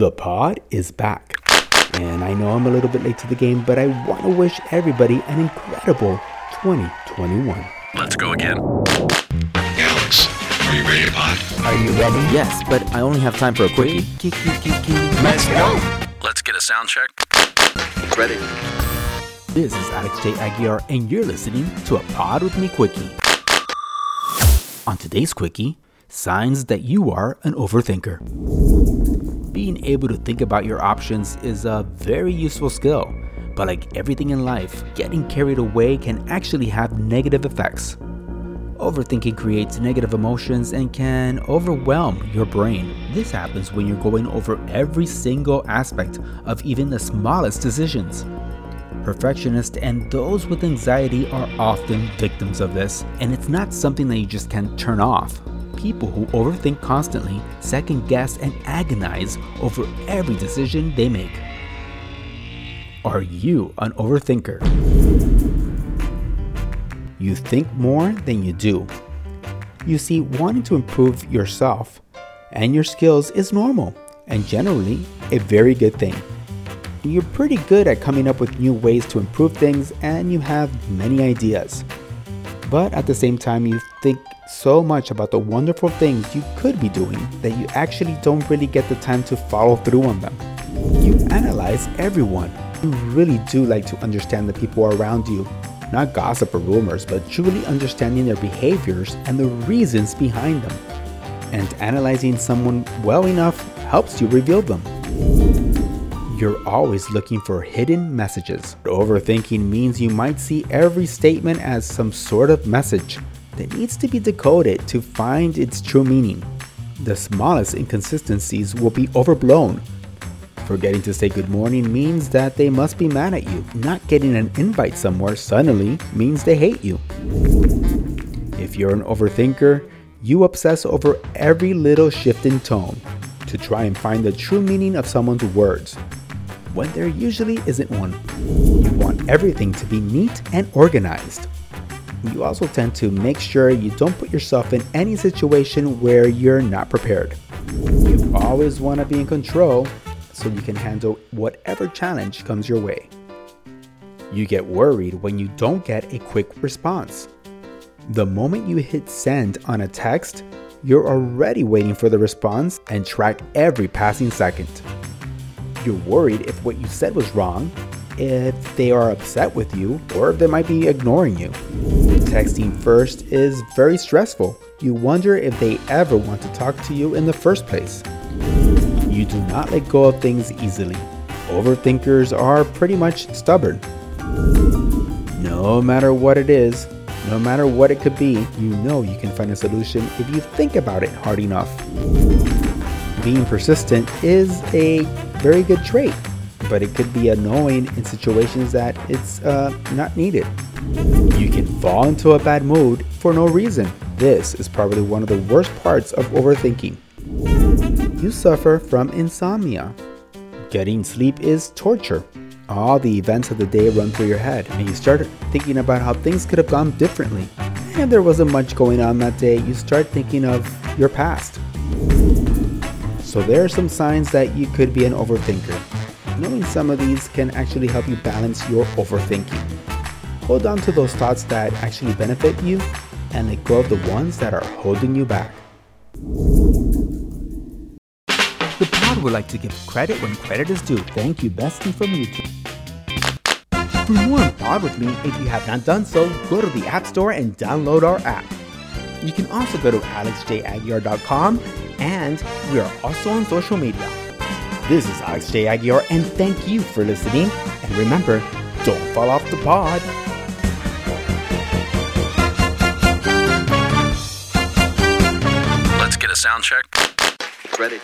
The pod is back. And I know I'm a little bit late to the game, but I want to wish everybody an incredible 2021. Let's go again. Alex, are you ready to pod? Are you ready? Yes, but I only have time for a quickie. Let's go. Let's get a sound check. Ready. This is Alex J. Aguiar, and you're listening to a Pod with Me Quickie. On today's Quickie, signs that you are an overthinker. Being able to think about your options is a very useful skill, but like everything in life, getting carried away can actually have negative effects. Overthinking creates negative emotions and can overwhelm your brain. This happens when you're going over every single aspect of even the smallest decisions. Perfectionists and those with anxiety are often victims of this, and it's not something that you just can turn off. People who overthink constantly second guess and agonize over every decision they make. Are you an overthinker? You think more than you do. You see, wanting to improve yourself and your skills is normal and generally a very good thing. You're pretty good at coming up with new ways to improve things and you have many ideas. But at the same time, you think so much about the wonderful things you could be doing that you actually don't really get the time to follow through on them. You analyze everyone. You really do like to understand the people around you, not gossip or rumors, but truly understanding their behaviors and the reasons behind them. And analyzing someone well enough helps you reveal them. You're always looking for hidden messages. Overthinking means you might see every statement as some sort of message that needs to be decoded to find its true meaning. The smallest inconsistencies will be overblown. Forgetting to say good morning means that they must be mad at you. Not getting an invite somewhere suddenly means they hate you. If you're an overthinker, you obsess over every little shift in tone to try and find the true meaning of someone's words when there usually isn't one. You want everything to be neat and organized. You also tend to make sure you don't put yourself in any situation where you're not prepared. You always want to be in control so you can handle whatever challenge comes your way. You get worried when you don't get a quick response. The moment you hit send on a text, you're already waiting for the response and track every passing second. You're worried if what you said was wrong, if they are upset with you, or if they might be ignoring you. Texting first is very stressful. You wonder if they ever want to talk to you in the first place. You do not let go of things easily. Overthinkers are pretty much stubborn. No matter what it is, no matter what it could be, you know you can find a solution if you think about it hard enough. Being persistent is a very good trait, but it could be annoying in situations that it's uh, not needed. You can fall into a bad mood for no reason. This is probably one of the worst parts of overthinking. You suffer from insomnia. Getting sleep is torture. All the events of the day run through your head, and you start thinking about how things could have gone differently. And there wasn't much going on that day, you start thinking of your past. So, there are some signs that you could be an overthinker. Knowing some of these can actually help you balance your overthinking. Hold on to those thoughts that actually benefit you and let go of the ones that are holding you back. The pod would like to give credit when credit is due. Thank you, Bestie from YouTube. For more on Pod with me, if you have not done so, go to the App Store and download our app. You can also go to alexjaguiar.com and we are also on social media. This is Alex J. Aguiar, and thank you for listening. And remember, don't fall off the pod. Let's get a sound check. Ready.